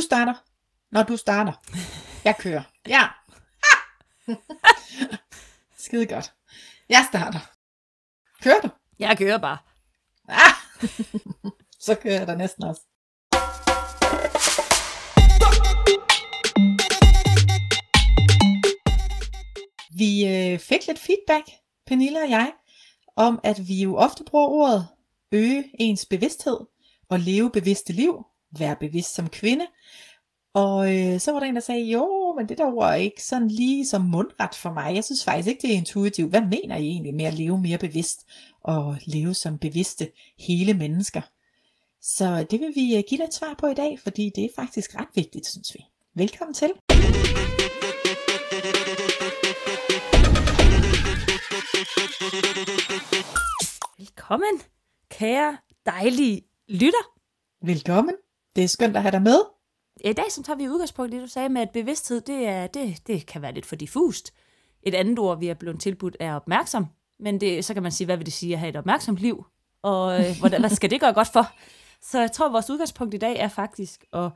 Du starter, når du starter. Jeg kører. Ja. Skide godt. Jeg starter. Kører du? Jeg kører bare. Ah! Så kører jeg der næsten også. Vi øh, fik lidt feedback, Pernille og jeg, om at vi jo ofte bruger ordet øge ens bevidsthed og leve bevidste liv, være bevidst som kvinde. Og øh, så var der en, der sagde, jo, men det der ord er ikke sådan lige som mundret for mig. Jeg synes faktisk ikke, det er intuitivt. Hvad mener I egentlig med at leve mere bevidst og leve som bevidste hele mennesker? Så det vil vi øh, give dig et svar på i dag, fordi det er faktisk ret vigtigt, synes vi. Velkommen til. Velkommen, kære dejlige lytter. Velkommen. Det er skønt at have dig med. I dag så tager vi udgangspunkt i det, du sagde med, at bevidsthed, det, er, det, det kan være lidt for diffust. Et andet ord, vi er blevet tilbudt, er opmærksom. Men det, så kan man sige, hvad vil det sige at have et opmærksomt liv? Og øh, hvordan, hvad skal det gøre godt for? Så jeg tror, at vores udgangspunkt i dag er faktisk at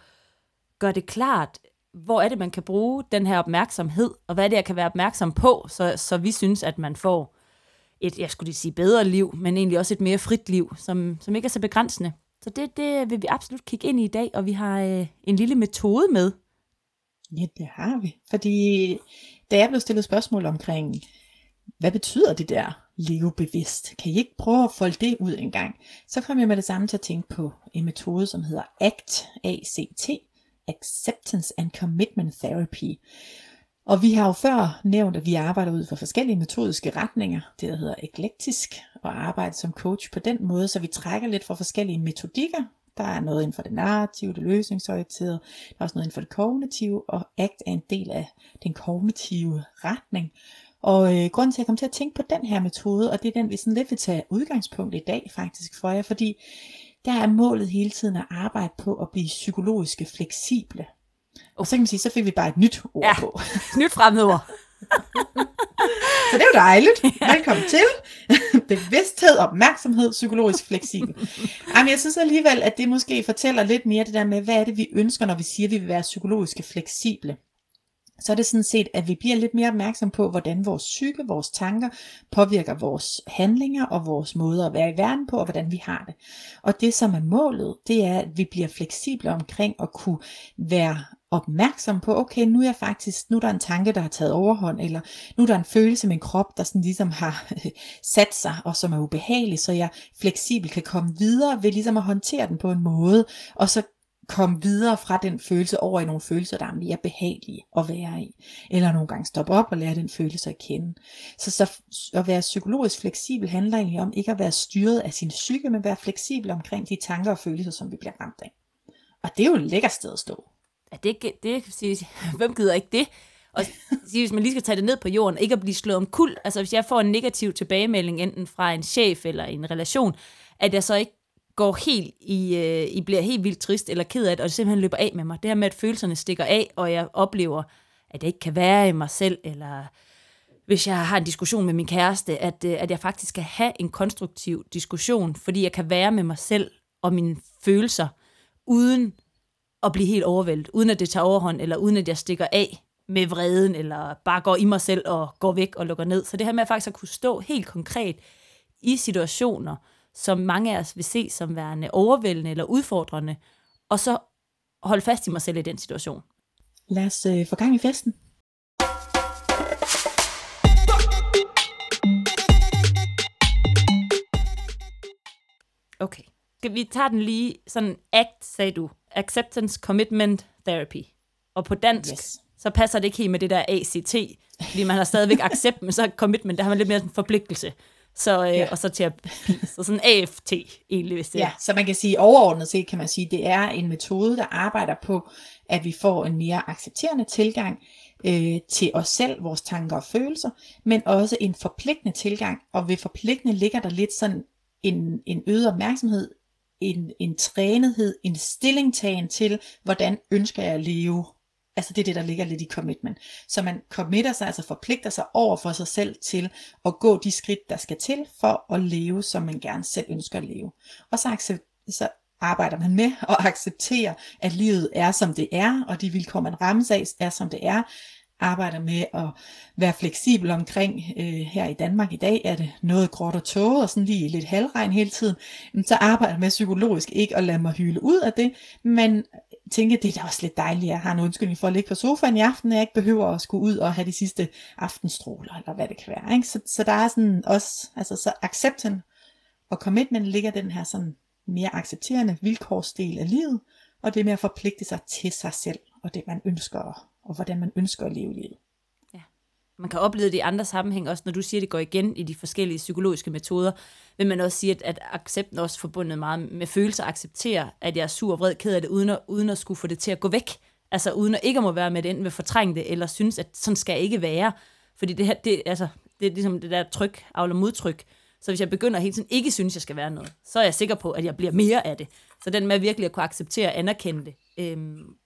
gøre det klart, hvor er det, man kan bruge den her opmærksomhed, og hvad er det, jeg kan være opmærksom på, så, så vi synes, at man får et, jeg skulle lige sige, bedre liv, men egentlig også et mere frit liv, som, som ikke er så begrænsende. Så det, det vil vi absolut kigge ind i i dag, og vi har øh, en lille metode med. Ja, det har vi. Fordi da jeg blev stillet spørgsmål omkring, hvad betyder det der leve bevidst? Kan I ikke prøve at folde det ud en gang? Så kom jeg med det samme til at tænke på en metode, som hedder ACT, ACT, Acceptance and Commitment Therapy. Og vi har jo før nævnt, at vi arbejder ud fra forskellige metodiske retninger, det der hedder eklektisk, og arbejde som coach på den måde, så vi trækker lidt fra forskellige metodikker. Der er noget inden for det narrative, det løsningsorienterede, der er også noget inden for det kognitive, og ACT er en del af den kognitive retning. Og øh, grunden til, at jeg kom til at tænke på den her metode, og det er den, vi sådan lidt vil tage udgangspunkt i dag faktisk for jer, fordi der er målet hele tiden at arbejde på at blive psykologisk fleksible. Og så kan man sige, så fik vi bare et nyt ord Ja. på. Nyt fremmedord. Så det er jo dejligt. Velkommen til. Bevidsthed, opmærksomhed, psykologisk fleksibel. Jamen, jeg synes alligevel, at det måske fortæller lidt mere det der med, hvad er det, vi ønsker, når vi siger, at vi vil være psykologisk fleksible. Så er det sådan set, at vi bliver lidt mere opmærksom på, hvordan vores psyke, vores tanker påvirker vores handlinger og vores måde at være i verden på, og hvordan vi har det. Og det, som er målet, det er, at vi bliver fleksible omkring at kunne være opmærksom på, okay, nu er jeg faktisk, nu er der en tanke, der har taget overhånd, eller nu er der en følelse i min krop, der sådan ligesom har sat sig, og som er ubehagelig, så jeg fleksibelt kan komme videre ved ligesom at håndtere den på en måde, og så komme videre fra den følelse over i nogle følelser, der er mere behagelige at være i. Eller nogle gange stoppe op og lære den følelse at kende. Så, så at være psykologisk fleksibel handler egentlig om ikke at være styret af sin psyke, men være fleksibel omkring de tanker og følelser, som vi bliver ramt af. Og det er jo et lækker sted at stå. Ja, det, det, det sige, hvem gider ikke det? Og sige, hvis man lige skal tage det ned på jorden, ikke at blive slået om kul, altså hvis jeg får en negativ tilbagemelding, enten fra en chef eller en relation, at jeg så ikke går helt i, øh, I bliver helt vildt trist eller ked af det, og det simpelthen løber af med mig. Det her med, at følelserne stikker af, og jeg oplever, at jeg ikke kan være i mig selv, eller hvis jeg har en diskussion med min kæreste, at, øh, at jeg faktisk skal have en konstruktiv diskussion, fordi jeg kan være med mig selv og mine følelser, uden at blive helt overvældet, uden at det tager overhånd, eller uden at jeg stikker af med vreden, eller bare går i mig selv og går væk og lukker ned. Så det her med at faktisk at kunne stå helt konkret i situationer, som mange af os vil se som værende overvældende eller udfordrende, og så holde fast i mig selv i den situation. Lad os øh, få gang i festen. Okay. Skal vi tage den lige sådan ACT, sagde du. Acceptance Commitment Therapy. Og på dansk, Yes. så passer det ikke helt med det der ACT, fordi man har stadigvæk accept, men så commitment, der har man lidt mere en forpligtelse. Så, øh, Ja. Og så terapi. Så sådan AFT egentlig, hvis det Ja, så man kan sige overordnet set, kan man sige, det er en metode, der arbejder på, at vi får en mere accepterende tilgang øh, til os selv, vores tanker og følelser, men også en forpligtende tilgang, og ved forpligtende ligger der lidt sådan en, en øget opmærksomhed, en, en trænethed, en stillingtagen til, hvordan ønsker jeg at leve. Altså det er det, der ligger lidt i commitment. Så man committer sig, altså forpligter sig over for sig selv til at gå de skridt, der skal til for at leve, som man gerne selv ønsker at leve. Og så, accept, så arbejder man med at acceptere, at livet er, som det er, og de vilkår, man rammes af, er, som det er. Arbejder med at være fleksibel omkring, øh, her i Danmark i dag er det noget gråt og tåget, og sådan lige lidt halvregn hele tiden. Så arbejder jeg med psykologisk ikke at lade mig hyle ud af det, men tænke, det er da også lidt dejligt, at jeg har en undskyldning for at ligge på sofaen i aften, at jeg ikke behøver at skulle ud og have de sidste aftenstråler, eller hvad det kan være. Ikke? Så, så der er sådan også, altså så accepten og commitment ligger den her sådan mere accepterende vilkårsdel af livet, og det med at forpligte sig til sig selv, og det man ønsker, og hvordan man ønsker at leve livet. Man kan opleve det i andre sammenhæng, også når du siger, at det går igen i de forskellige psykologiske metoder, vil man også sige, at, at accepten også forbundet meget med følelser, acceptere, at jeg er sur og vred, ked af det, uden at, uden at skulle få det til at gå væk. Altså uden at ikke må være med det, enten vil fortrænge det, eller synes, at sådan skal jeg ikke være. Fordi det her, det, altså, det er ligesom det der tryk, afler modtryk. Så hvis jeg begynder hele tiden ikke synes, jeg skal være noget, så er jeg sikker på, at jeg bliver mere af det. Så den med virkelig at kunne acceptere og anerkende det. Øhm,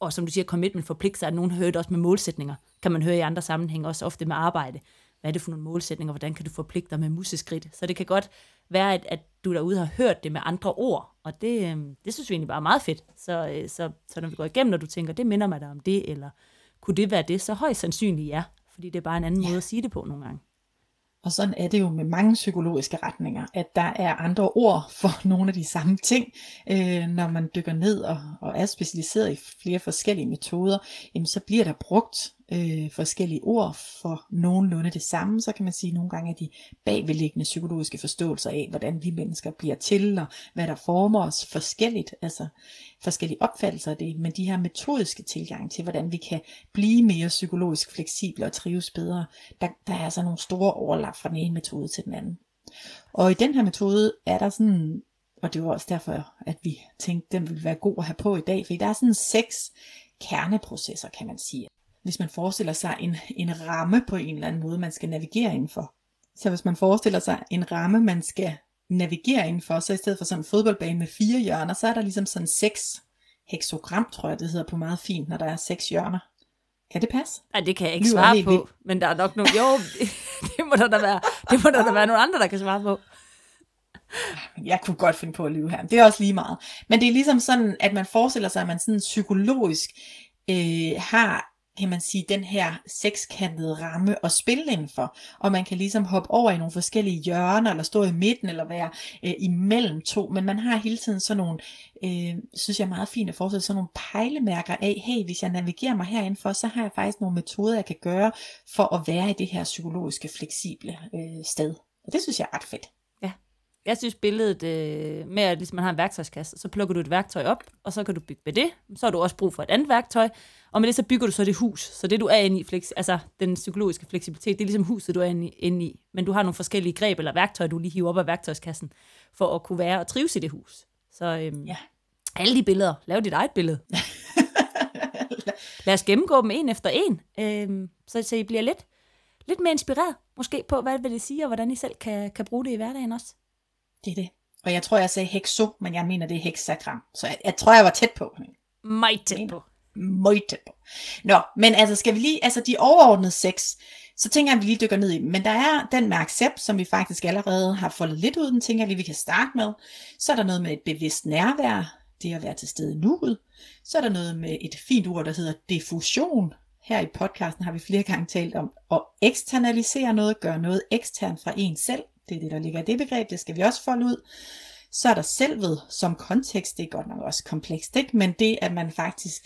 og som du siger, commitment forpligter sig, at nogen hører det også med målsætninger. Kan man høre i andre sammenhænge, også ofte med arbejde. Hvad er det for nogle målsætninger? Hvordan kan du forpligte dig med museskridt? Så det kan godt være, at, at du derude har hørt det med andre ord. Og det, øhm, det synes vi egentlig bare er meget fedt. Så, øh, så, så når vi går igennem, når du tænker, det minder mig da om det, eller kunne det være det, så højst sandsynligt ja. Fordi det er bare en anden ja. måde at sige det på nogle gange. Og sådan er det jo med mange psykologiske retninger, at der er andre ord for nogle af de samme ting. Øh, når man dykker ned og, og er specialiseret i flere forskellige metoder, jamen så bliver der brugt øh, forskellige ord for nogenlunde det samme, så kan man sige nogle gange, at de bagvedliggende psykologiske forståelser af, hvordan vi mennesker bliver til, og hvad der former os forskelligt, altså forskellige opfattelser af det, men de her metodiske tilgang til, hvordan vi kan blive mere psykologisk fleksible og trives bedre, der, der er altså nogle store overlap fra den ene metode til den anden. Og i den her metode er der sådan, og det var også derfor, at vi tænkte, den ville være god at have på i dag, fordi der er sådan seks kerneprocesser, kan man sige hvis man forestiller sig en, en ramme på en eller anden måde, man skal navigere indenfor. Så hvis man forestiller sig en ramme, man skal navigere indenfor, så i stedet for sådan en fodboldbane med fire hjørner, så er der ligesom sådan seks heksogram, tror jeg det hedder på meget fint, når der er seks hjørner. Kan det passe? Nej, det kan jeg ikke Lyver svare på, vildt. men der er nok nogle, jo, det må der da være, det må der da være nogle andre, der kan svare på. Jeg kunne godt finde på at lyve her, det er også lige meget. Men det er ligesom sådan, at man forestiller sig, at man sådan psykologisk øh, har kan man sige, den her sekskantede ramme og spille indenfor. Og man kan ligesom hoppe over i nogle forskellige hjørner, eller stå i midten, eller være øh, imellem to. Men man har hele tiden sådan nogle, øh, synes jeg er meget fint at forestille, sådan nogle pejlemærker af, hey, hvis jeg navigerer mig herindenfor, så har jeg faktisk nogle metoder, jeg kan gøre, for at være i det her psykologiske, fleksible øh, sted. Og det synes jeg er ret fedt. Jeg synes billedet øh, med, at ligesom man har en værktøjskasse, så plukker du et værktøj op, og så kan du bygge med det. Så har du også brug for et andet værktøj, og med det så bygger du så det hus. Så det du er inde i, flex, altså den psykologiske fleksibilitet, det er ligesom huset, du er inde i, inde i. Men du har nogle forskellige greb eller værktøjer, du lige hiver op af værktøjskassen, for at kunne være og trives i det hus. Så øhm, ja. alle de billeder, lav dit eget billede. Lad os gennemgå dem en efter en, øhm, så, så I bliver lidt, lidt mere inspireret, måske på, hvad vil det sige, og hvordan I selv kan, kan bruge det i hverdagen også. Det er det. Og jeg tror, jeg sagde hekso, men jeg mener, det er hexagram. Så jeg, jeg tror, jeg var tæt på. Meget tæt på. Meget tæt på. Nå, men altså skal vi lige, altså de overordnede seks, så tænker jeg, at vi lige dykker ned i dem. Men der er den med accept, som vi faktisk allerede har foldet lidt ud, den tænker jeg lige, vi kan starte med. Så er der noget med et bevidst nærvær, det at være til stede nu. Så er der noget med et fint ord, der hedder diffusion. Her i podcasten har vi flere gange talt om at eksternalisere noget, gøre noget eksternt fra en selv. Det er det, der ligger i det begreb, det skal vi også folde ud. Så er der selvet som kontekst, det er godt nok også komplekst, ikke? men det, at man faktisk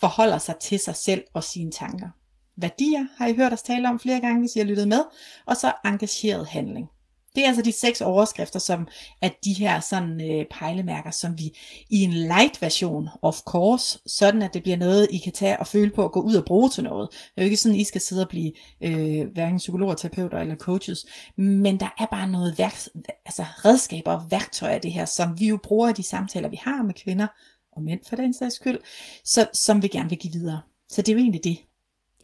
forholder sig til sig selv og sine tanker. Værdier har I hørt os tale om flere gange, hvis I har lyttet med, og så engageret handling. Det er altså de seks overskrifter, som er de her sådan øh, pejlemærker, som vi i en light version, of course, sådan at det bliver noget, I kan tage og føle på at gå ud og bruge til noget. Det er jo ikke sådan, I skal sidde og blive øh, hverken psykologer, terapeuter eller coaches, men der er bare noget værk, altså redskaber og værktøjer af det her, som vi jo bruger i de samtaler, vi har med kvinder og mænd for den sags skyld, så, som vi gerne vil give videre. Så det er jo egentlig det.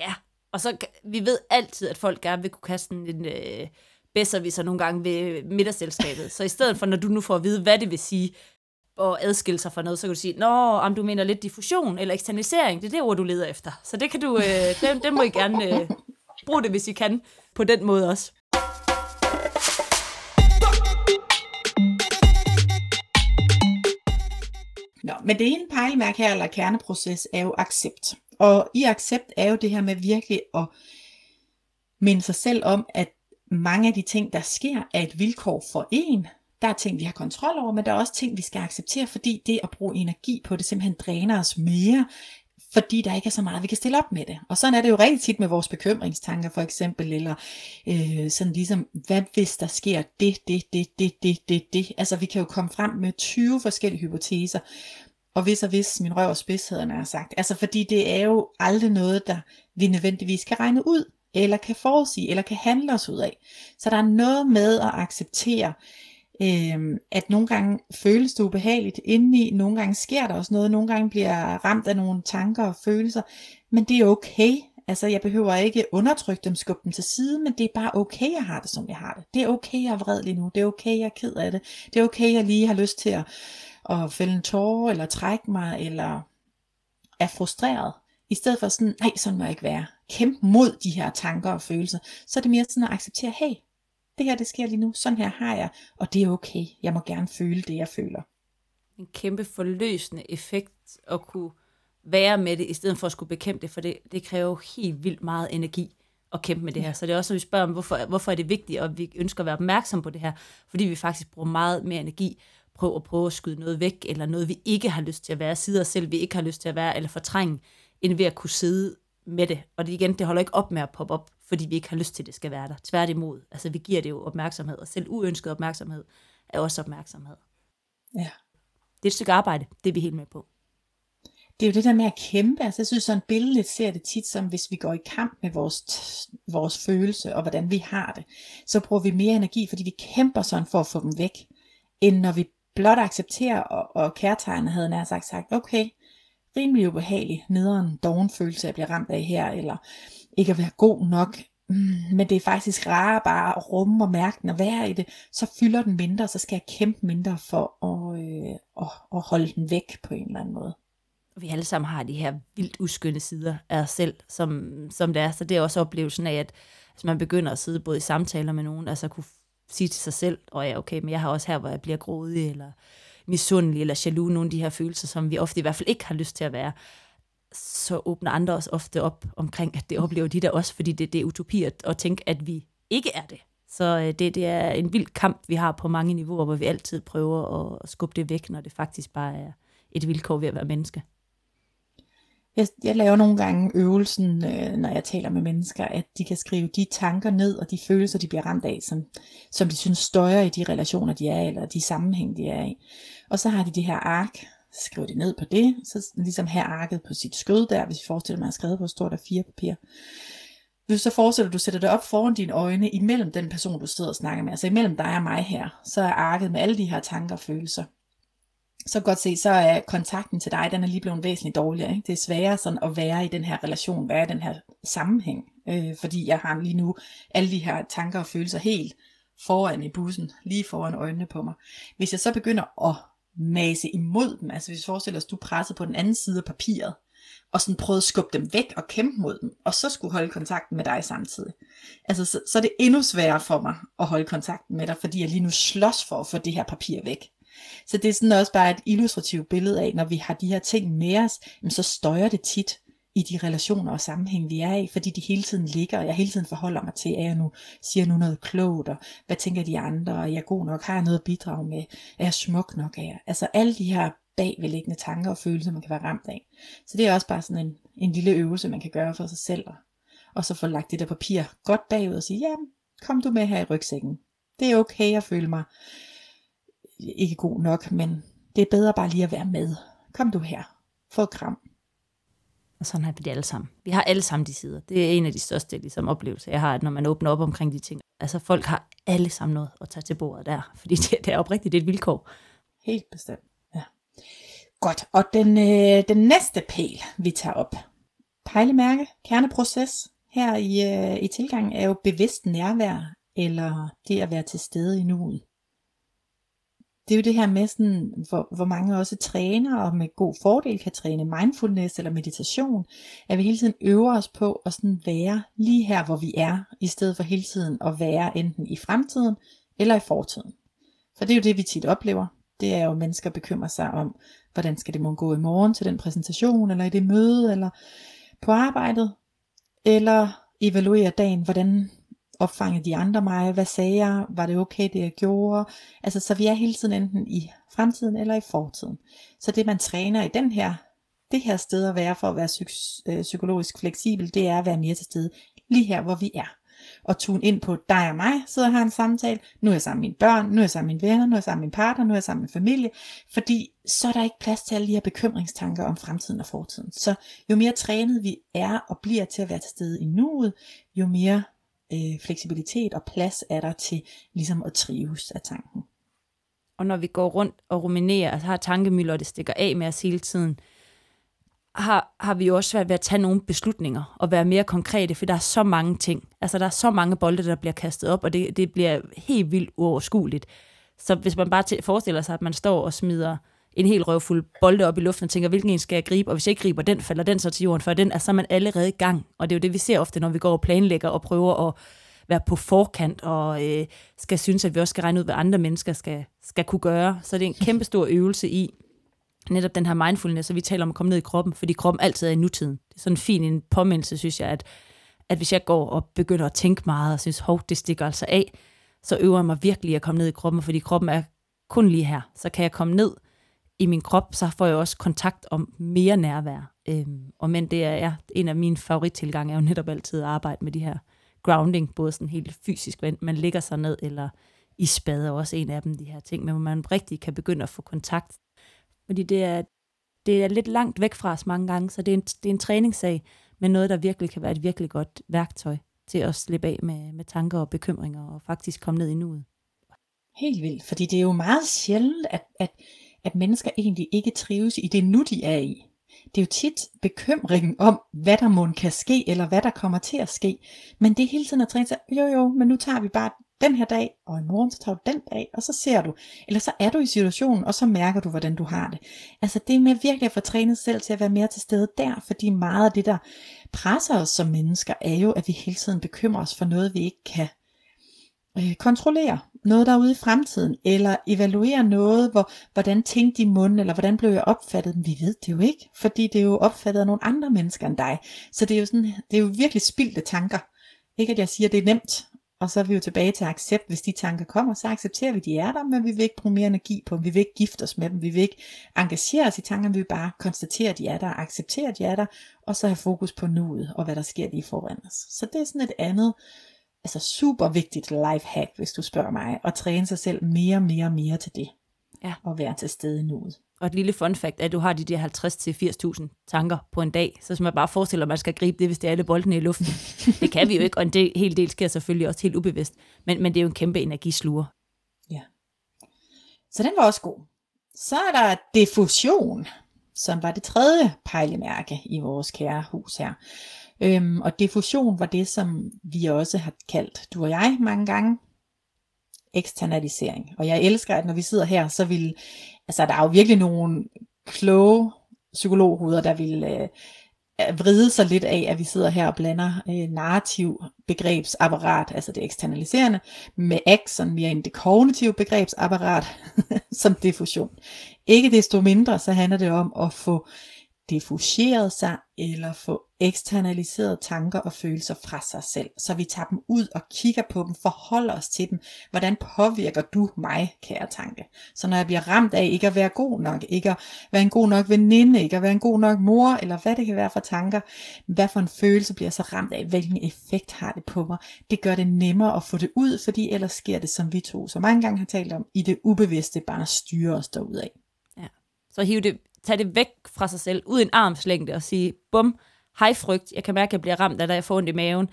Ja, og så vi ved altid, at folk gerne vil kunne kaste en... Øh bedser vi så nogle gange ved middagsselskabet. Så i stedet for, når du nu får at vide, hvad det vil sige, at adskille sig fra noget, så kan du sige, nå, om du mener lidt diffusion eller eksternalisering, det er det ord, du leder efter. Så det kan du, øh, den, den må I gerne øh, bruge det, hvis I kan, på den måde også. men det ene pejlemærke her, eller kerneproces, er jo accept. Og i accept er jo det her med virkelig at minde sig selv om, at mange af de ting, der sker, er et vilkår for en. Der er ting, vi har kontrol over, men der er også ting, vi skal acceptere, fordi det at bruge energi på det simpelthen dræner os mere, fordi der ikke er så meget, vi kan stille op med det. Og sådan er det jo rigtig tit med vores bekymringstanker for eksempel, eller øh, sådan ligesom, hvad hvis der sker det, det, det, det, det, det, det. Altså vi kan jo komme frem med 20 forskellige hypoteser, og hvis og hvis min røv og spidsheden er sagt. Altså fordi det er jo aldrig noget, der vi nødvendigvis kan regne ud, eller kan forudsige, eller kan handle os ud af. Så der er noget med at acceptere, øh, at nogle gange føles det ubehageligt indeni, nogle gange sker der også noget, nogle gange bliver jeg ramt af nogle tanker og følelser, men det er okay. Altså jeg behøver ikke undertrykke dem, skubbe dem til side, men det er bare okay, jeg har det, som jeg har det. Det er okay, jeg er vred lige nu. Det er okay, jeg er ked af det. Det er okay, jeg lige har lyst til at, at fælde en tårer, eller trække mig, eller er frustreret. I stedet for sådan, nej, sådan må jeg ikke være. Kæmpe mod de her tanker og følelser. Så er det mere sådan at acceptere, hey, det her det sker lige nu, sådan her har jeg, og det er okay. Jeg må gerne føle det, jeg føler. En kæmpe forløsende effekt at kunne være med det, i stedet for at skulle bekæmpe det, for det, det kræver jo helt vildt meget energi at kæmpe med det her. Så det er også, når vi spørger om, hvorfor, hvorfor er det vigtigt, og vi ønsker at være opmærksom på det her, fordi vi faktisk bruger meget mere energi på at prøve at skyde noget væk, eller noget, vi ikke har lyst til at være, side os selv, vi ikke har lyst til at være, eller fortrænge, end ved at kunne sidde med det. Og det igen, det holder ikke op med at poppe op, fordi vi ikke har lyst til, at det skal være der. Tværtimod. Altså, vi giver det jo opmærksomhed, og selv uønsket opmærksomhed er også opmærksomhed. Ja. Det er et stykke arbejde, det er vi helt med på. Det er jo det der med at kæmpe. Altså, jeg synes, sådan billedet ser det tit som, hvis vi går i kamp med vores, vores følelse, og hvordan vi har det, så bruger vi mere energi, fordi vi kæmper sådan for at få dem væk, end når vi blot accepterer og, og kærtegner havde nær sagt sagt, okay, rimelig ubehagelig, nederen doven følelse, at blive ramt af her, eller ikke at være god nok, mm, men det er faktisk rare bare at rumme og mærke den og være i det, så fylder den mindre, så skal jeg kæmpe mindre for at, øh, at, at holde den væk på en eller anden måde. Vi alle sammen har de her vildt uskønne sider af os selv, som, som det er. Så det er også oplevelsen af, at altså man begynder at sidde både i samtaler med nogen, altså kunne sige til sig selv, og ja, okay, men jeg har også her, hvor jeg bliver grådig, eller misundelig, eller jaloux, nogle af de her følelser, som vi ofte i hvert fald ikke har lyst til at være så åbner andre os ofte op omkring, at det oplever de der også, fordi det, det er utopi at, at tænke, at vi ikke er det. Så øh, det, det er en vild kamp, vi har på mange niveauer, hvor vi altid prøver at skubbe det væk, når det faktisk bare er et vilkår ved at være menneske. Jeg, jeg laver nogle gange øvelsen, øh, når jeg taler med mennesker, at de kan skrive de tanker ned, og de følelser, de bliver ramt af, som, som de synes støjer i de relationer, de er i, eller de sammenhæng, de er i. Og så har de det her ark, skriver det ned på det, så ligesom her arket på sit skød der, hvis vi forestiller mig at skrevet på et stort af fire papir. Hvis så forestiller, at du sætter det op foran dine øjne, imellem den person, du sidder og snakker med, altså imellem dig og mig her, så er arket med alle de her tanker og følelser. Så godt se, så er kontakten til dig, den er lige blevet væsentligt dårligere. Ikke? Det er sværere sådan at være i den her relation, være i den her sammenhæng, øh, fordi jeg har lige nu alle de her tanker og følelser helt foran i bussen, lige foran øjnene på mig. Hvis jeg så begynder at mase imod dem. Altså hvis vi forestiller os, du pressede på den anden side af papiret, og sådan prøvede at skubbe dem væk og kæmpe mod dem, og så skulle holde kontakten med dig samtidig. Altså så, så er det endnu sværere for mig at holde kontakten med dig, fordi jeg lige nu slås for at få det her papir væk. Så det er sådan også bare et illustrativt billede af, når vi har de her ting med os, så støjer det tit i de relationer og sammenhæng, vi er i, fordi de hele tiden ligger, og jeg hele tiden forholder mig til, at jeg nu, siger nu noget klogt, og hvad tænker de andre, og jeg er god nok, har jeg noget at bidrage med, er jeg smuk nok, af altså alle de her bagvedliggende tanker og følelser, man kan være ramt af. Så det er også bare sådan en, en lille øvelse, man kan gøre for sig selv, og, og så få lagt det der papir godt bagud og sige, ja, kom du med her i rygsækken. Det er okay at føle mig ikke god nok, men det er bedre bare lige at være med. Kom du her. Få et kram. Og sådan har vi det alle sammen. Vi har alle sammen de sider. Det er en af de største ligesom, oplevelser, jeg har, når man åbner op omkring de ting. Altså folk har alle sammen noget at tage til bordet der, fordi det, det er oprigtigt et vilkår. Helt bestemt, ja. Godt, og den, øh, den næste pæl, vi tager op, pejlemærke, kerneproces, her i, øh, i tilgangen er jo bevidst nærvær, eller det at være til stede i nuet det er jo det her med, sådan, hvor, hvor mange også træner, og med god fordel kan træne mindfulness eller meditation, at vi hele tiden øver os på at sådan være lige her, hvor vi er, i stedet for hele tiden at være enten i fremtiden eller i fortiden. For det er jo det, vi tit oplever. Det er jo, at mennesker bekymrer sig om hvordan skal det må gå i morgen til den præsentation, eller i det møde, eller på arbejdet, eller evaluere dagen, hvordan opfangede de andre mig, hvad sagde jeg, var det okay det jeg gjorde, altså så vi er hele tiden enten i fremtiden eller i fortiden. Så det man træner i den her, det her sted at være for at være psyk- øh, psykologisk fleksibel, det er at være mere til stede lige her hvor vi er. Og tune ind på dig og mig, sidder og har en samtale, nu er jeg sammen med mine børn, nu er jeg sammen med mine venner, nu er jeg sammen med min partner, nu er jeg sammen med familie, fordi så er der ikke plads til alle de her bekymringstanker om fremtiden og fortiden. Så jo mere trænet vi er og bliver til at være til stede i nuet, jo mere øh, fleksibilitet og plads er der til ligesom at trives af tanken. Og når vi går rundt og ruminerer, og har tankemøller, det stikker af med os hele tiden, har, har vi jo også svært ved at tage nogle beslutninger og være mere konkrete, for der er så mange ting. Altså, der er så mange bolde, der bliver kastet op, og det, det bliver helt vildt uoverskueligt. Så hvis man bare forestiller sig, at man står og smider en helt røvfuld bolde op i luften og tænker, hvilken en skal jeg gribe, og hvis jeg ikke griber den, falder den så til jorden, for den er så er man allerede i gang. Og det er jo det, vi ser ofte, når vi går og planlægger og prøver at være på forkant og øh, skal synes, at vi også skal regne ud, hvad andre mennesker skal, skal kunne gøre. Så det er en kæmpe stor øvelse i netop den her mindfulness, og vi taler om at komme ned i kroppen, fordi kroppen altid er i nutiden. Det er sådan en fin en påmindelse, synes jeg, at, at hvis jeg går og begynder at tænke meget, og synes, hov, det stikker altså af, så øver jeg mig virkelig at komme ned i kroppen, fordi kroppen er kun lige her. Så kan jeg komme ned i min krop, så får jeg også kontakt om mere nærvær. Øhm, og men det er ja, en af mine favorittilgange, er jo netop altid at arbejde med de her grounding, både sådan helt fysisk, hvor man ligger sig ned, eller i spade er også en af dem, de her ting, men hvor man rigtig kan begynde at få kontakt fordi det er, det er lidt langt væk fra os mange gange, så det er, en, det er en træningssag, men noget, der virkelig kan være et virkelig godt værktøj til at slippe af med, med tanker og bekymringer og faktisk komme ned i nuet. Helt vildt, fordi det er jo meget sjældent, at, at, at mennesker egentlig ikke trives i det nu, de er i. Det er jo tit bekymringen om, hvad der må kan ske, eller hvad der kommer til at ske. Men det er hele tiden at træne sig, jo jo, men nu tager vi bare den her dag, og i morgen så tager du den dag, og så ser du. Eller så er du i situationen, og så mærker du, hvordan du har det. Altså det er med virkelig at få trænet selv til at være mere til stede der, fordi meget af det, der presser os som mennesker, er jo, at vi hele tiden bekymrer os for noget, vi ikke kan øh, kontrollere. Noget derude i fremtiden, eller evaluere noget, hvor, hvordan tænkte de munden, eller hvordan blev jeg opfattet? Men vi ved det jo ikke, fordi det er jo opfattet af nogle andre mennesker end dig. Så det er jo, sådan, det er jo virkelig spildte tanker. Ikke at jeg siger, at det er nemt, og så er vi jo tilbage til accept. Hvis de tanker kommer, så accepterer vi, at de er der, men vi vil ikke bruge mere energi på dem. Vi vil ikke gifte os med dem. Vi vil ikke engagere os i tankerne. Vi vil bare konstatere, at de er der, acceptere, at de er der, og så have fokus på nuet og hvad der sker lige foran os. Så det er sådan et andet, altså super vigtigt life hack, hvis du spørger mig, at træne sig selv mere, mere, mere til det. Ja. Og være til stede i nuet. Og et lille fun fact er, at du har de der 50-80.000 tanker på en dag, så som man bare forestiller, at man skal gribe det, hvis det er alle boldene i luften. det kan vi jo ikke, og en del, hel del sker selvfølgelig også helt ubevidst, men, men det er jo en kæmpe energisluger. Ja. Så den var også god. Så er der diffusion, som var det tredje pejlemærke i vores kære hus her. Øhm, og diffusion var det, som vi også har kaldt, du og jeg, mange gange, eksternalisering. Og jeg elsker, at når vi sidder her, så vil, altså der er jo virkelig nogle kloge psykologhoveder, der vil øh, øh vride sig lidt af, at vi sidder her og blander øh, narrativ begrebsapparat, altså det eksternaliserende, med action mere end det kognitive begrebsapparat, som diffusion. Ikke desto mindre, så handler det om at få diffuseret sig eller få eksternaliseret tanker og følelser fra sig selv. Så vi tager dem ud og kigger på dem, forholder os til dem. Hvordan påvirker du mig, kære tanke? Så når jeg bliver ramt af ikke at være god nok, ikke at være en god nok veninde, ikke at være en god nok mor, eller hvad det kan være for tanker, hvad for en følelse bliver jeg så ramt af? Hvilken effekt har det på mig? Det gør det nemmere at få det ud, fordi ellers sker det, som vi to så mange gange har talt om, i det ubevidste bare styrer os derudad. Ja. Så hiv det tage det væk fra sig selv, ud i en armslængde og sige, bum, hej frygt, jeg kan mærke, at jeg bliver ramt af dig, jeg får ondt i maven.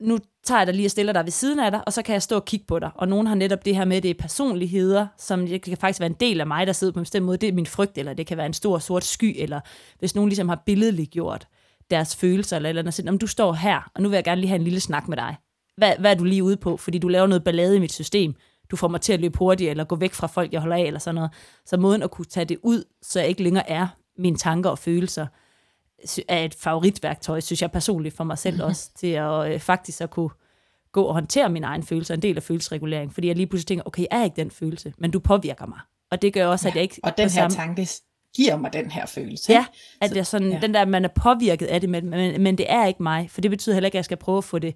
Nu tager jeg dig lige og stiller dig ved siden af dig, og så kan jeg stå og kigge på dig. Og nogen har netop det her med, at det er personligheder, som det kan faktisk være en del af mig, der sidder på en bestemt måde. Det er min frygt, eller det kan være en stor sort sky, eller hvis nogen ligesom har billedligt gjort deres følelser, eller eller andet, om du står her, og nu vil jeg gerne lige have en lille snak med dig. Hvad, hvad er du lige ude på? Fordi du laver noget ballade i mit system du får mig til at løbe hurtigt, eller gå væk fra folk, jeg holder af, eller sådan noget. Så måden at kunne tage det ud, så jeg ikke længere er mine tanker og følelser, er et favoritværktøj, synes jeg personligt for mig selv mm-hmm. også, til at øh, faktisk at kunne gå og håndtere mine egne følelser, en del af følelsesregulering, fordi jeg lige pludselig tænker, okay, jeg er ikke den følelse, men du påvirker mig. Og det gør også, ja. at jeg ikke... Og den her samme- tanke giver mig den her følelse. Ja, at Så- er sådan, ja. den der, man er påvirket af det, men, men, men det er ikke mig, for det betyder heller ikke, at jeg skal prøve at få det,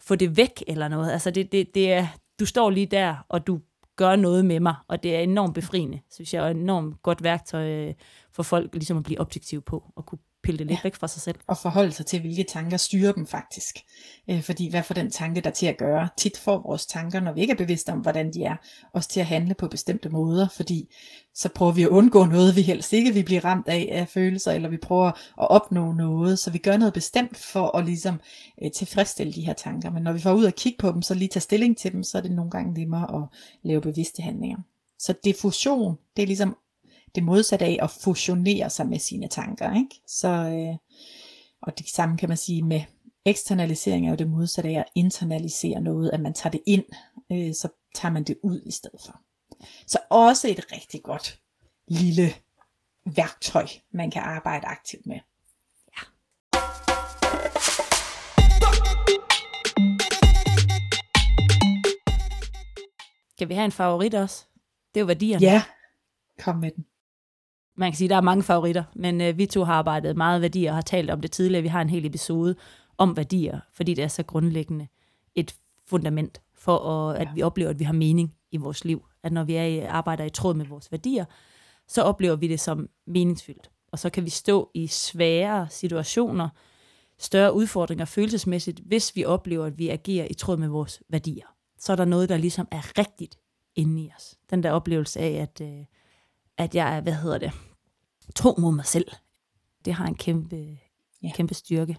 få det væk eller noget. Altså det, det, det er, du står lige der, og du gør noget med mig, og det er enormt befriende, synes jeg, og et enormt godt værktøj øh, for folk ligesom at blive objektiv på, og kunne pille det lidt ja. væk fra sig selv. og forholde sig til, hvilke tanker styrer dem faktisk. Øh, fordi hvad får den tanke der til at gøre? Tit får vores tanker, når vi ikke er bevidste om, hvordan de er, også til at handle på bestemte måder, fordi så prøver vi at undgå noget, vi helst ikke vil blive ramt af, af følelser, eller vi prøver at opnå noget, så vi gør noget bestemt for at ligesom øh, tilfredsstille de her tanker. Men når vi får ud og kigge på dem, så lige tage stilling til dem, så er det nogle gange nemmere at lave bevidste handlinger. Så diffusion, det er ligesom det modsatte af at fusionere sig med sine tanker. Ikke? Så, øh, og det samme kan man sige med eksternalisering er jo det modsatte af at internalisere noget, at man tager det ind, øh, så tager man det ud i stedet for. Så også et rigtig godt lille værktøj, man kan arbejde aktivt med. Skal vi have en favorit også? Det er jo værdierne. Ja, kom med den. Man kan sige, at der er mange favoritter, men øh, vi to har arbejdet meget værdier og har talt om det tidligere. Vi har en hel episode om værdier, fordi det er så grundlæggende et fundament for, at, at Ja. vi oplever, at vi har mening i vores liv. At når vi er i, arbejder i tråd med vores værdier, så oplever vi det som meningsfyldt. Og så kan vi stå i svære situationer, større udfordringer følelsesmæssigt, hvis vi oplever, at vi agerer i tråd med vores værdier. Så er der noget, der ligesom er rigtigt inde i os. Den der oplevelse af, at, øh, at jeg er, hvad hedder det, tro mod mig selv. Det har en kæmpe, Ja. kæmpe styrke.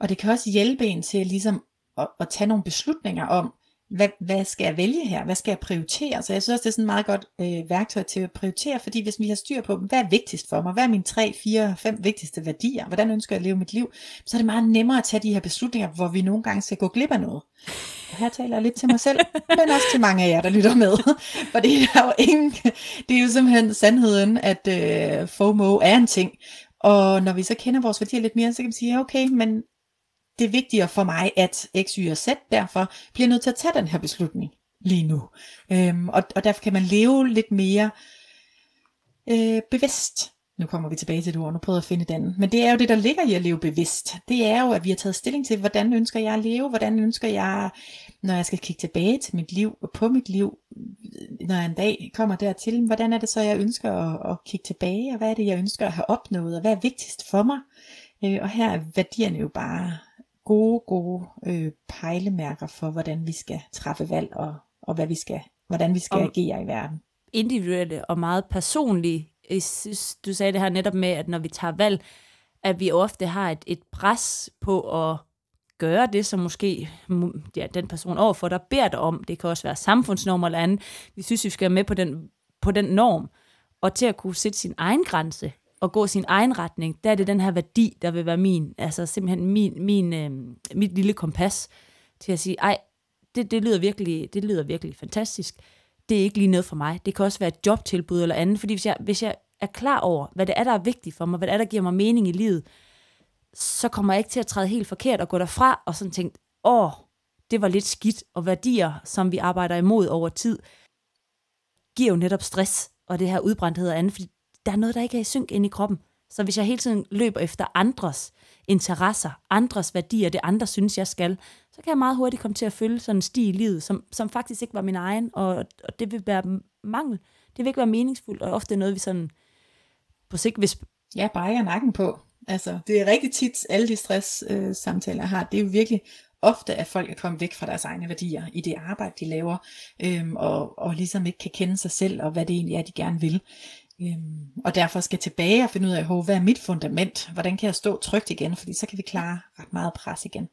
Og det kan også hjælpe en til ligesom at, at tage nogle beslutninger om, hvad, hvad skal jeg vælge her? Hvad skal jeg prioritere? Så jeg synes også, det er sådan et meget godt øh, værktøj til at prioritere, fordi hvis vi har styr på, hvad er vigtigst for mig? Hvad er mine tre, fire, fem vigtigste værdier? Hvordan ønsker jeg at leve mit liv? Så er det meget nemmere at tage de her beslutninger, hvor vi nogle gange skal gå glip af noget. Her taler jeg lidt til mig selv, men også til mange af jer, der lytter med. For det er jo, ingen, det er jo simpelthen sandheden, at øh, FOMO er en ting. Og når vi så kender vores værdier lidt mere, så kan vi sige, okay, men det er vigtigere for mig, at X, Y og Z derfor bliver nødt til at tage den her beslutning lige nu. Øhm, og, og derfor kan man leve lidt mere øh, bevidst. Nu kommer vi tilbage til det ord, nu prøver jeg at finde den. Men det er jo det, der ligger i at leve bevidst. Det er jo, at vi har taget stilling til, hvordan ønsker jeg at leve, hvordan ønsker jeg, når jeg skal kigge tilbage til mit liv, og på mit liv, når jeg en dag kommer dertil, hvordan er det så, jeg ønsker at, at kigge tilbage, og hvad er det, jeg ønsker at have opnået, og hvad er vigtigst for mig? Øh, og her er værdierne jo bare gode, gode øh, pejlemærker for, hvordan vi skal træffe valg, og, og hvad vi skal, hvordan vi skal Og- agere i verden. individuelle og meget personlige. Du sagde det her netop med, at når vi tager valg, at vi ofte har et, et pres på at gøre det, som måske mm, ja, den person overfor der beder dig om. Det kan også være samfundsnormer eller andet. Vi synes, vi skal være med på den, på den norm. Og til at kunne sætte sin egen grænse og gå sin egen retning, der er det den her værdi, der vil være min, altså simpelthen min, min, øh, mit lille kompas til at sige, ej, det, det, lyder virkelig, det lyder virkelig fantastisk det er ikke lige noget for mig. Det kan også være et jobtilbud eller andet, fordi hvis jeg, hvis jeg er klar over, hvad det er, der er vigtigt for mig, hvad det er, der giver mig mening i livet, så kommer jeg ikke til at træde helt forkert og gå derfra og sådan tænke, åh, det var lidt skidt, og værdier, som vi arbejder imod over tid, giver jo netop stress og det her udbrændthed og andet, fordi der er noget, der ikke er i synk ind i kroppen. Så hvis jeg hele tiden løber efter andres interesser, andres værdier, det andre synes, jeg skal, så kan jeg meget hurtigt komme til at følge sådan en sti i livet, som, som faktisk ikke var min egen, og, og det vil være mangel. Det vil ikke være meningsfuldt, og ofte noget, vi sådan på sigt, hvis Ja, brækker nakken på. Altså, det er rigtig tit, alle de stress-samtaler, øh, samtaler, jeg har, det er jo virkelig ofte, at folk er kommet væk fra deres egne værdier i det arbejde, de laver, øhm, og, og ligesom ikke kan kende sig selv, og hvad det egentlig er, de gerne vil. Øhm, og derfor skal tilbage og finde ud af, hvad er mit fundament? Hvordan kan jeg stå trygt igen? Fordi så kan vi klare ret meget pres igen.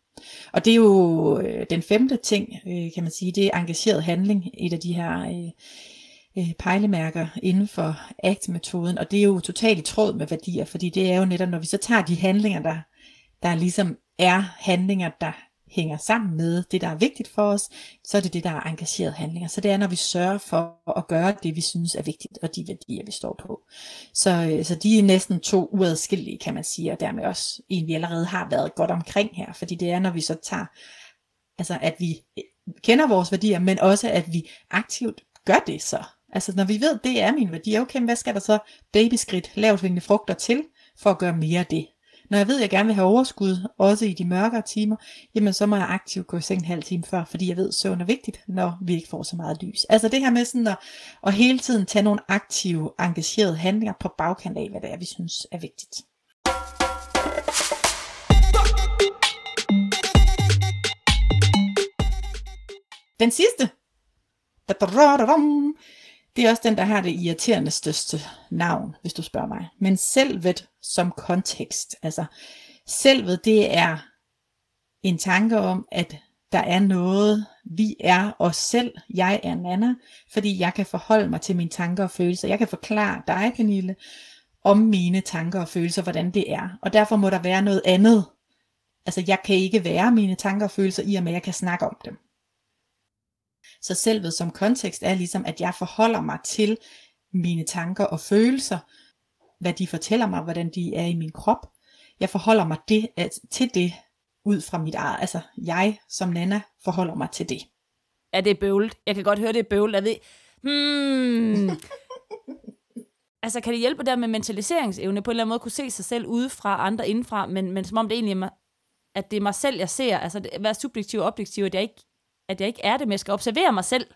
Og det er jo øh, den femte ting, øh, kan man sige, det er engageret handling, et af de her øh, øh, pejlemærker inden for ACT-metoden, og det er jo totalt i tråd med værdier, fordi det er jo netop, når vi så tager de handlinger, der, der ligesom er handlinger, der hænger sammen med det, der er vigtigt for os, så er det det, der er engageret handlinger. Så det er, når vi sørger for at gøre det, vi synes er vigtigt, og de værdier, vi står på. Så, øh, så de er næsten to uadskillelige, kan man sige, og dermed også en, vi allerede har været godt omkring her, fordi det er, når vi så tager, altså at vi øh, kender vores værdier, men også at vi aktivt gør det så. Altså når vi ved, det er min værdi, okay, hvad skal der så babyskridt, lavt frugter til, for at gøre mere af det? Når jeg ved, at jeg gerne vil have overskud, også i de mørkere timer, jamen så må jeg aktivt gå i seng en halv time før, fordi jeg ved, at søvn er vigtigt, når vi ikke får så meget lys. Altså det her med sådan at, at hele tiden tage nogle aktive, engagerede handlinger på bagkant af, hvad det er, vi synes er vigtigt. Den sidste. Det er også den, der har det irriterende største navn, hvis du spørger mig. Men selvet som kontekst. Altså, selvet det er en tanke om, at der er noget, vi er os selv, jeg er Nana, fordi jeg kan forholde mig til mine tanker og følelser. Jeg kan forklare dig, Pernille, om mine tanker og følelser, hvordan det er. Og derfor må der være noget andet. Altså, jeg kan ikke være mine tanker og følelser i og med, at jeg kan snakke om dem. Så selvet som kontekst er ligesom, at jeg forholder mig til mine tanker og følelser, hvad de fortæller mig, hvordan de er i min krop. Jeg forholder mig det, at, til det ud fra mit eget, altså jeg som Nana forholder mig til det. Ja, det er bøvlet. Jeg kan godt høre, det er bøvlet. Jeg ved, hmm, altså kan det hjælpe der med mentaliseringsevne, på en eller anden måde kunne se sig selv udefra, andre indenfra, men, men som om det egentlig er mig, at det er mig selv, jeg ser, altså det, være subjektiv og objektiv, at jeg ikke at jeg ikke er det, men jeg skal observere mig selv.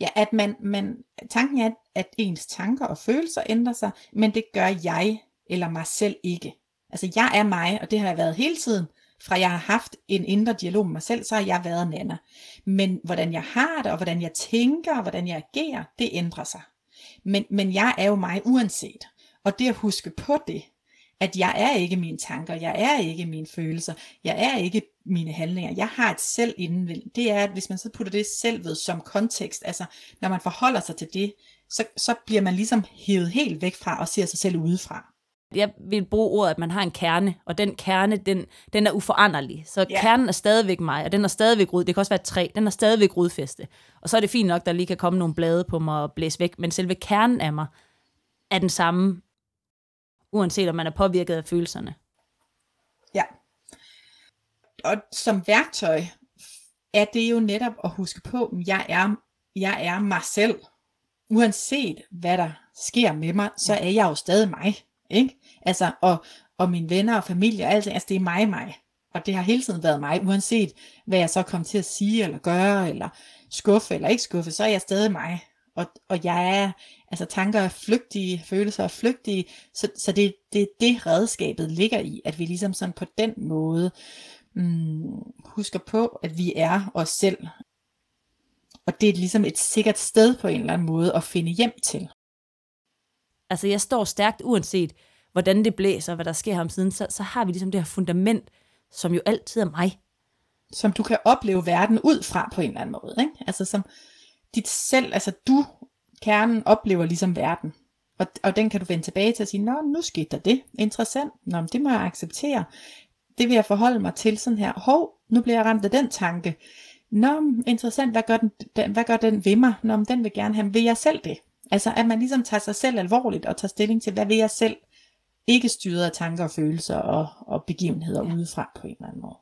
Ja, at man, man, tanken er, at ens tanker og følelser ændrer sig, men det gør jeg eller mig selv ikke. Altså jeg er mig, og det har jeg været hele tiden. Fra jeg har haft en indre dialog med mig selv, så har jeg været Nana. Men hvordan jeg har det, og hvordan jeg tænker, og hvordan jeg agerer, det ændrer sig. Men, men jeg er jo mig uanset. Og det at huske på det, at jeg er ikke mine tanker, jeg er ikke mine følelser, jeg er ikke mine handlinger, jeg har et selv indenvind. Det er, at hvis man så putter det selv ved som kontekst, altså når man forholder sig til det, så, så bliver man ligesom hævet helt væk fra og ser sig selv udefra. Jeg vil bruge ordet, at man har en kerne, og den kerne, den, den er uforanderlig. Så ja. kernen er stadigvæk mig, og den er stadigvæk rod. Det kan også være et træ, den er stadigvæk rodfæste. Og så er det fint nok, der lige kan komme nogle blade på mig og blæse væk, men selve kernen af mig er den samme uanset om man er påvirket af følelserne. Og som værktøj er det jo netop at huske på, at jeg er, jeg er mig selv. Uanset hvad der sker med mig, så er jeg jo stadig mig. Ikke? Altså, og, og mine venner og familie og alt det, altså det er mig, mig. Og det har hele tiden været mig, uanset hvad jeg så kom til at sige eller gøre, eller skuffe eller ikke skuffe, så er jeg stadig mig. Og, og jeg er, altså tanker er flygtige, følelser er flygtige, så, så det, det det redskabet ligger i, at vi ligesom sådan på den måde mm, husker på, at vi er os selv. Og det er ligesom et sikkert sted på en eller anden måde at finde hjem til. Altså jeg står stærkt uanset, hvordan det blæser, hvad der sker ham siden, så, så har vi ligesom det her fundament, som jo altid er mig. Som du kan opleve verden ud fra på en eller anden måde. Ikke? Altså som dit selv, altså du kernen oplever ligesom verden. Og, og den kan du vende tilbage til og sige, nå, nu skete der det. Interessant. Nå, det må jeg acceptere. Det vil jeg forholde mig til sådan her. Hov, nu bliver jeg ramt af den tanke. Nå, interessant, hvad gør den, den, hvad gør den ved mig? Nå, den vil gerne have, vil jeg selv det? Altså, at man ligesom tager sig selv alvorligt og tager stilling til, hvad vil jeg selv? Ikke styret af tanker og følelser og, og begivenheder ja. udefra på en eller anden måde.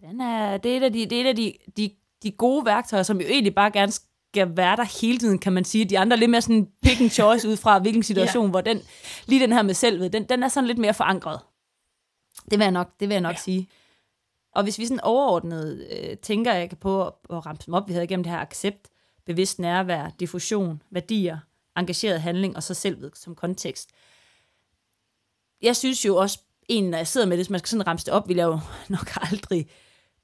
Den er, det er et af, de, det er et af de, de, de gode værktøjer, som jo egentlig bare gerne skal være der hele tiden, kan man sige. De andre er lidt mere sådan pick and choice ud fra, hvilken situation, ja. hvor den, lige den her med selvet, den, den er sådan lidt mere forankret. Det vil jeg nok, det vil jeg nok ja. sige. Og hvis vi sådan overordnet øh, tænker jeg på at, at ramse dem op, vi havde igennem det her accept, bevidst nærvær, diffusion, værdier, engageret handling og så selvet som kontekst. Jeg synes jo også, en, når jeg sidder med det, hvis man skal sådan ramse det op, vil jeg jo nok aldrig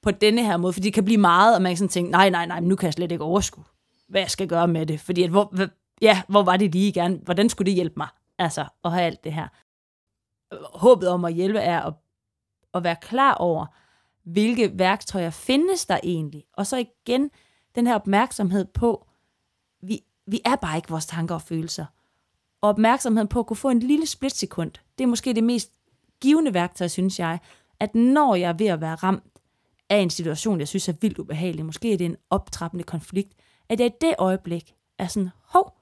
på denne her måde, fordi det kan blive meget, og man kan sådan tænke, nej, nej, nej, nu kan jeg slet ikke overskue hvad jeg skal gøre med det. Fordi at, hvor, ja, hvor var det lige gerne? Hvordan skulle det hjælpe mig? Altså, at have alt det her. Håbet om at hjælpe er at, at være klar over, hvilke værktøjer findes der egentlig? Og så igen, den her opmærksomhed på, vi, vi er bare ikke vores tanker og følelser. Og opmærksomheden på at kunne få en lille splitsekund, det er måske det mest givende værktøj, synes jeg, at når jeg er ved at være ramt af en situation, jeg synes er vildt ubehagelig, måske er det en optrappende konflikt, at jeg i det øjeblik er sådan, hov,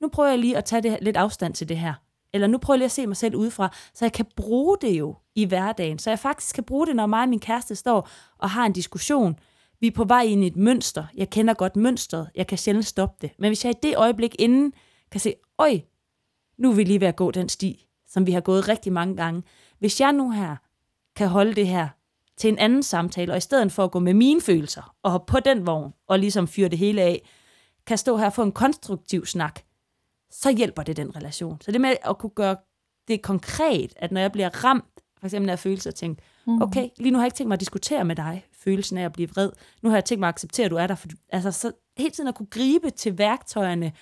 nu prøver jeg lige at tage det, lidt afstand til det her. Eller nu prøver jeg lige at se mig selv udefra, så jeg kan bruge det jo i hverdagen. Så jeg faktisk kan bruge det, når mig og min kæreste står og har en diskussion. vi er på vej ind i et mønster. Jeg kender godt mønstret. Jeg kan sjældent stoppe det. Men hvis jeg i det øjeblik inden kan se, øj, nu er vi lige ved at gå den sti, som vi har gået rigtig mange gange. Hvis jeg nu her kan holde det her til en anden samtale, og i stedet for at gå med mine følelser og hoppe på den vogn og ligesom fyre det hele af, kan stå her og få en konstruktiv snak, så hjælper det den relation. Så det med at kunne gøre det konkret, at når jeg bliver ramt, for eksempel af følelser, at tænke, mm. okay, lige nu har jeg ikke tænkt mig at diskutere med dig, følelsen af at blive vred. Nu har jeg tænkt mig at acceptere, at du er der. For, altså, så hele tiden at kunne gribe til værktøjerne,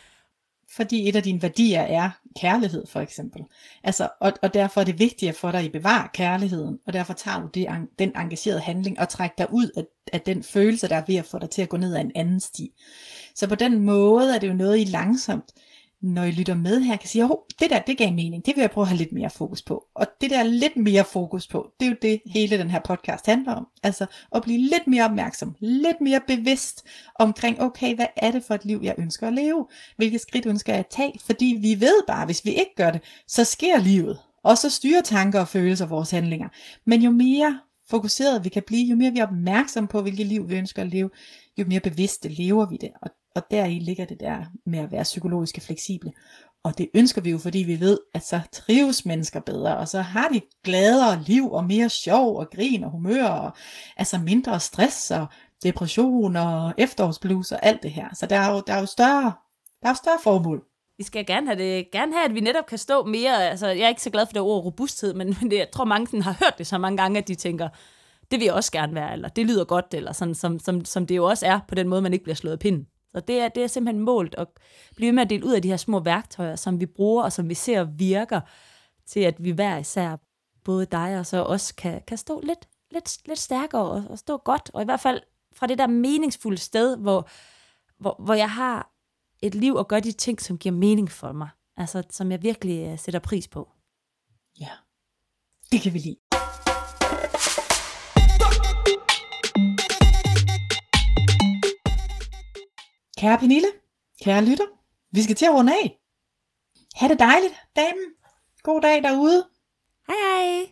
fordi et af dine værdier er kærlighed, for eksempel. Altså, og, og derfor er det vigtigt for dig at bevare kærligheden, og derfor tager du det, den engagerede handling og trækker dig ud af, af den følelse, der er ved at få dig til at gå ned ad en anden sti. Så på den måde er det jo noget, I langsomt når I lytter med her, kan sige, oh, det der, det gav mening, det vil jeg prøve at have lidt mere fokus på. Og det der lidt mere fokus på, det er jo det, hele den her podcast handler om. Altså at blive lidt mere opmærksom, lidt mere bevidst omkring, okay, hvad er det for et liv, jeg ønsker at leve? Hvilke skridt ønsker jeg at tage? Fordi vi ved bare, hvis vi ikke gør det, så sker livet. Og så styrer tanker og følelser vores handlinger. Men jo mere fokuseret vi kan blive, jo mere vi er opmærksom på, hvilket liv vi ønsker at leve, jo mere bevidste lever vi det. Og og deri ligger det der med at være psykologisk fleksible. Og det ønsker vi jo, fordi vi ved, at så trives mennesker bedre, og så har de gladere liv, og mere sjov, og grin, og humør, og altså mindre stress, og depression, og efterårsblues, og alt det her. Så der er jo, der er jo større, der er jo større formål. Vi skal gerne have, det, gerne have, at vi netop kan stå mere, altså jeg er ikke så glad for det ord robusthed, men, men det, jeg tror mange sådan, har hørt det så mange gange, at de tænker, det vil jeg også gerne være, eller det lyder godt, eller sådan, som, som, som det jo også er, på den måde, man ikke bliver slået af pinden. Så det er, det er simpelthen målt at blive med at dele ud af de her små værktøjer, som vi bruger, og som vi ser virker til, at vi hver især, både dig og så os, kan, kan stå lidt, lidt, lidt stærkere og, og stå godt. Og i hvert fald fra det der meningsfulde sted, hvor, hvor, hvor jeg har et liv og gør de ting, som giver mening for mig. Altså, som jeg virkelig uh, sætter pris på. Ja, det kan vi lide. Kære Pernille, kære lytter, vi skal til at runde af. Ha' det dejligt, damen. God dag derude. Hej hej.